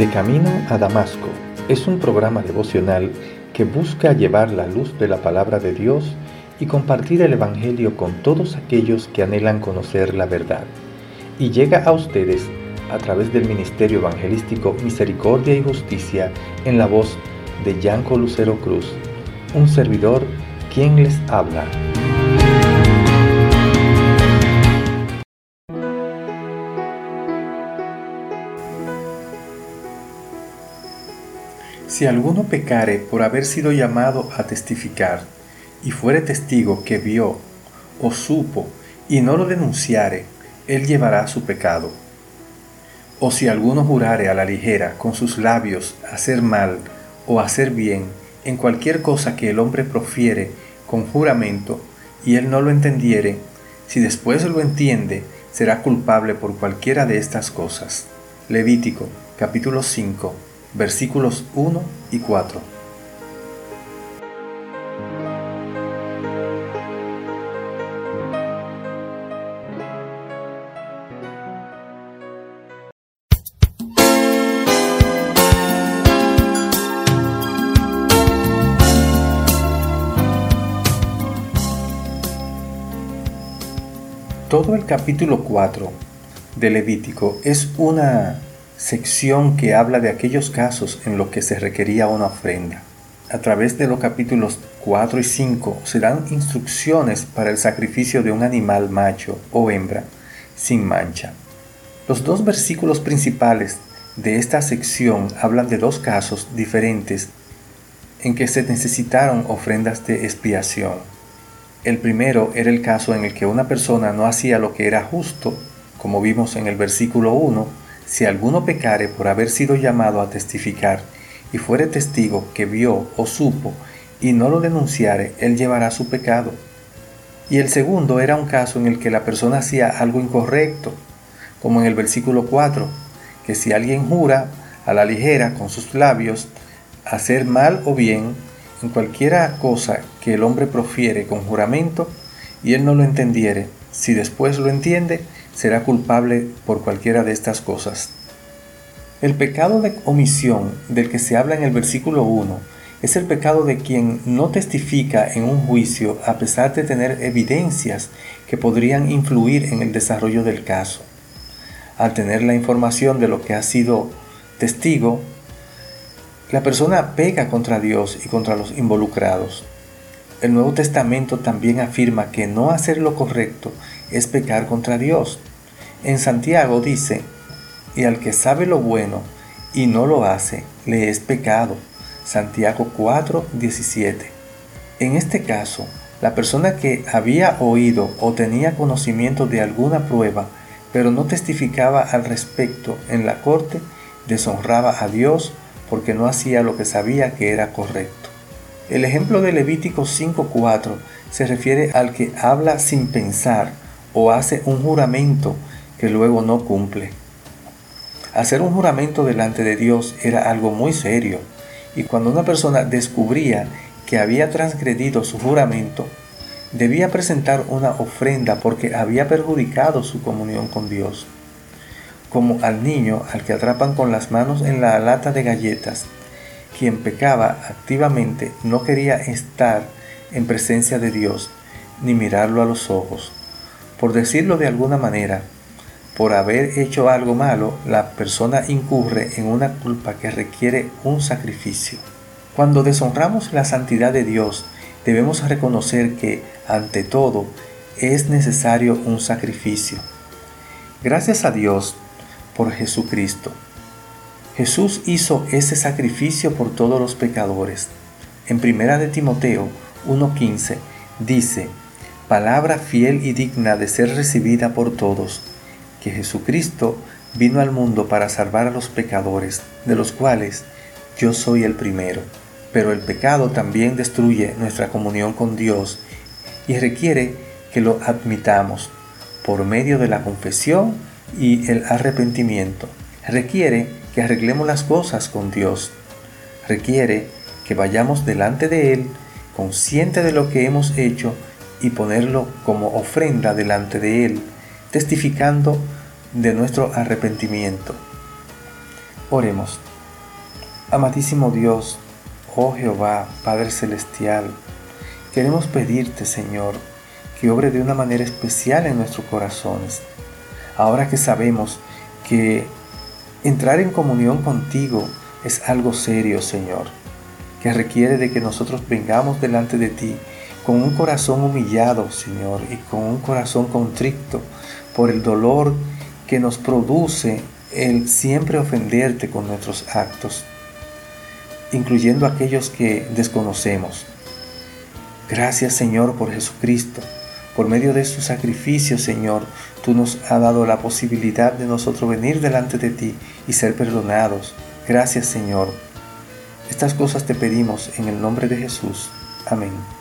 De Camino a Damasco es un programa devocional que busca llevar la luz de la palabra de Dios y compartir el Evangelio con todos aquellos que anhelan conocer la verdad. Y llega a ustedes a través del Ministerio Evangelístico Misericordia y Justicia en la voz de Yanco Lucero Cruz, un servidor quien les habla. Si alguno pecare por haber sido llamado a testificar, y fuere testigo que vio o supo y no lo denunciare, él llevará su pecado. O si alguno jurare a la ligera con sus labios hacer mal o hacer bien en cualquier cosa que el hombre profiere con juramento, y él no lo entendiere, si después lo entiende, será culpable por cualquiera de estas cosas. Levítico capítulo 5 versículos 1 y 4. Todo el capítulo 4 de Levítico es una sección que habla de aquellos casos en los que se requería una ofrenda. A través de los capítulos 4 y 5 se dan instrucciones para el sacrificio de un animal macho o hembra sin mancha. Los dos versículos principales de esta sección hablan de dos casos diferentes en que se necesitaron ofrendas de expiación. El primero era el caso en el que una persona no hacía lo que era justo, como vimos en el versículo 1, si alguno pecare por haber sido llamado a testificar y fuere testigo que vio o supo y no lo denunciare, él llevará su pecado. Y el segundo era un caso en el que la persona hacía algo incorrecto, como en el versículo 4, que si alguien jura a la ligera con sus labios hacer mal o bien en cualquiera cosa que el hombre profiere con juramento y él no lo entendiere, si después lo entiende, será culpable por cualquiera de estas cosas. El pecado de omisión del que se habla en el versículo 1 es el pecado de quien no testifica en un juicio a pesar de tener evidencias que podrían influir en el desarrollo del caso. Al tener la información de lo que ha sido testigo, la persona pega contra Dios y contra los involucrados. El Nuevo Testamento también afirma que no hacer lo correcto es pecar contra Dios. En Santiago dice, y al que sabe lo bueno y no lo hace, le es pecado. Santiago 4, 17. En este caso, la persona que había oído o tenía conocimiento de alguna prueba, pero no testificaba al respecto en la corte, deshonraba a Dios porque no hacía lo que sabía que era correcto. El ejemplo de Levítico 5.4 se refiere al que habla sin pensar o hace un juramento que luego no cumple. Hacer un juramento delante de Dios era algo muy serio y cuando una persona descubría que había transgredido su juramento, debía presentar una ofrenda porque había perjudicado su comunión con Dios. Como al niño al que atrapan con las manos en la lata de galletas quien pecaba activamente no quería estar en presencia de Dios ni mirarlo a los ojos. Por decirlo de alguna manera, por haber hecho algo malo, la persona incurre en una culpa que requiere un sacrificio. Cuando deshonramos la santidad de Dios, debemos reconocer que, ante todo, es necesario un sacrificio. Gracias a Dios por Jesucristo. Jesús hizo ese sacrificio por todos los pecadores. En primera de Timoteo 1:15 dice, palabra fiel y digna de ser recibida por todos, que Jesucristo vino al mundo para salvar a los pecadores, de los cuales yo soy el primero. Pero el pecado también destruye nuestra comunión con Dios y requiere que lo admitamos por medio de la confesión y el arrepentimiento. Requiere que arreglemos las cosas con Dios. Requiere que vayamos delante de Él consciente de lo que hemos hecho y ponerlo como ofrenda delante de Él, testificando de nuestro arrepentimiento. Oremos. Amadísimo Dios, oh Jehová, Padre Celestial, queremos pedirte, Señor, que obre de una manera especial en nuestros corazones. Ahora que sabemos que entrar en comunión contigo es algo serio, Señor, que requiere de que nosotros vengamos delante de ti con un corazón humillado, Señor, y con un corazón contrito por el dolor que nos produce el siempre ofenderte con nuestros actos, incluyendo aquellos que desconocemos. Gracias, Señor, por Jesucristo. Por medio de su sacrificio, Señor, tú nos has dado la posibilidad de nosotros venir delante de ti y ser perdonados. Gracias, Señor. Estas cosas te pedimos en el nombre de Jesús. Amén.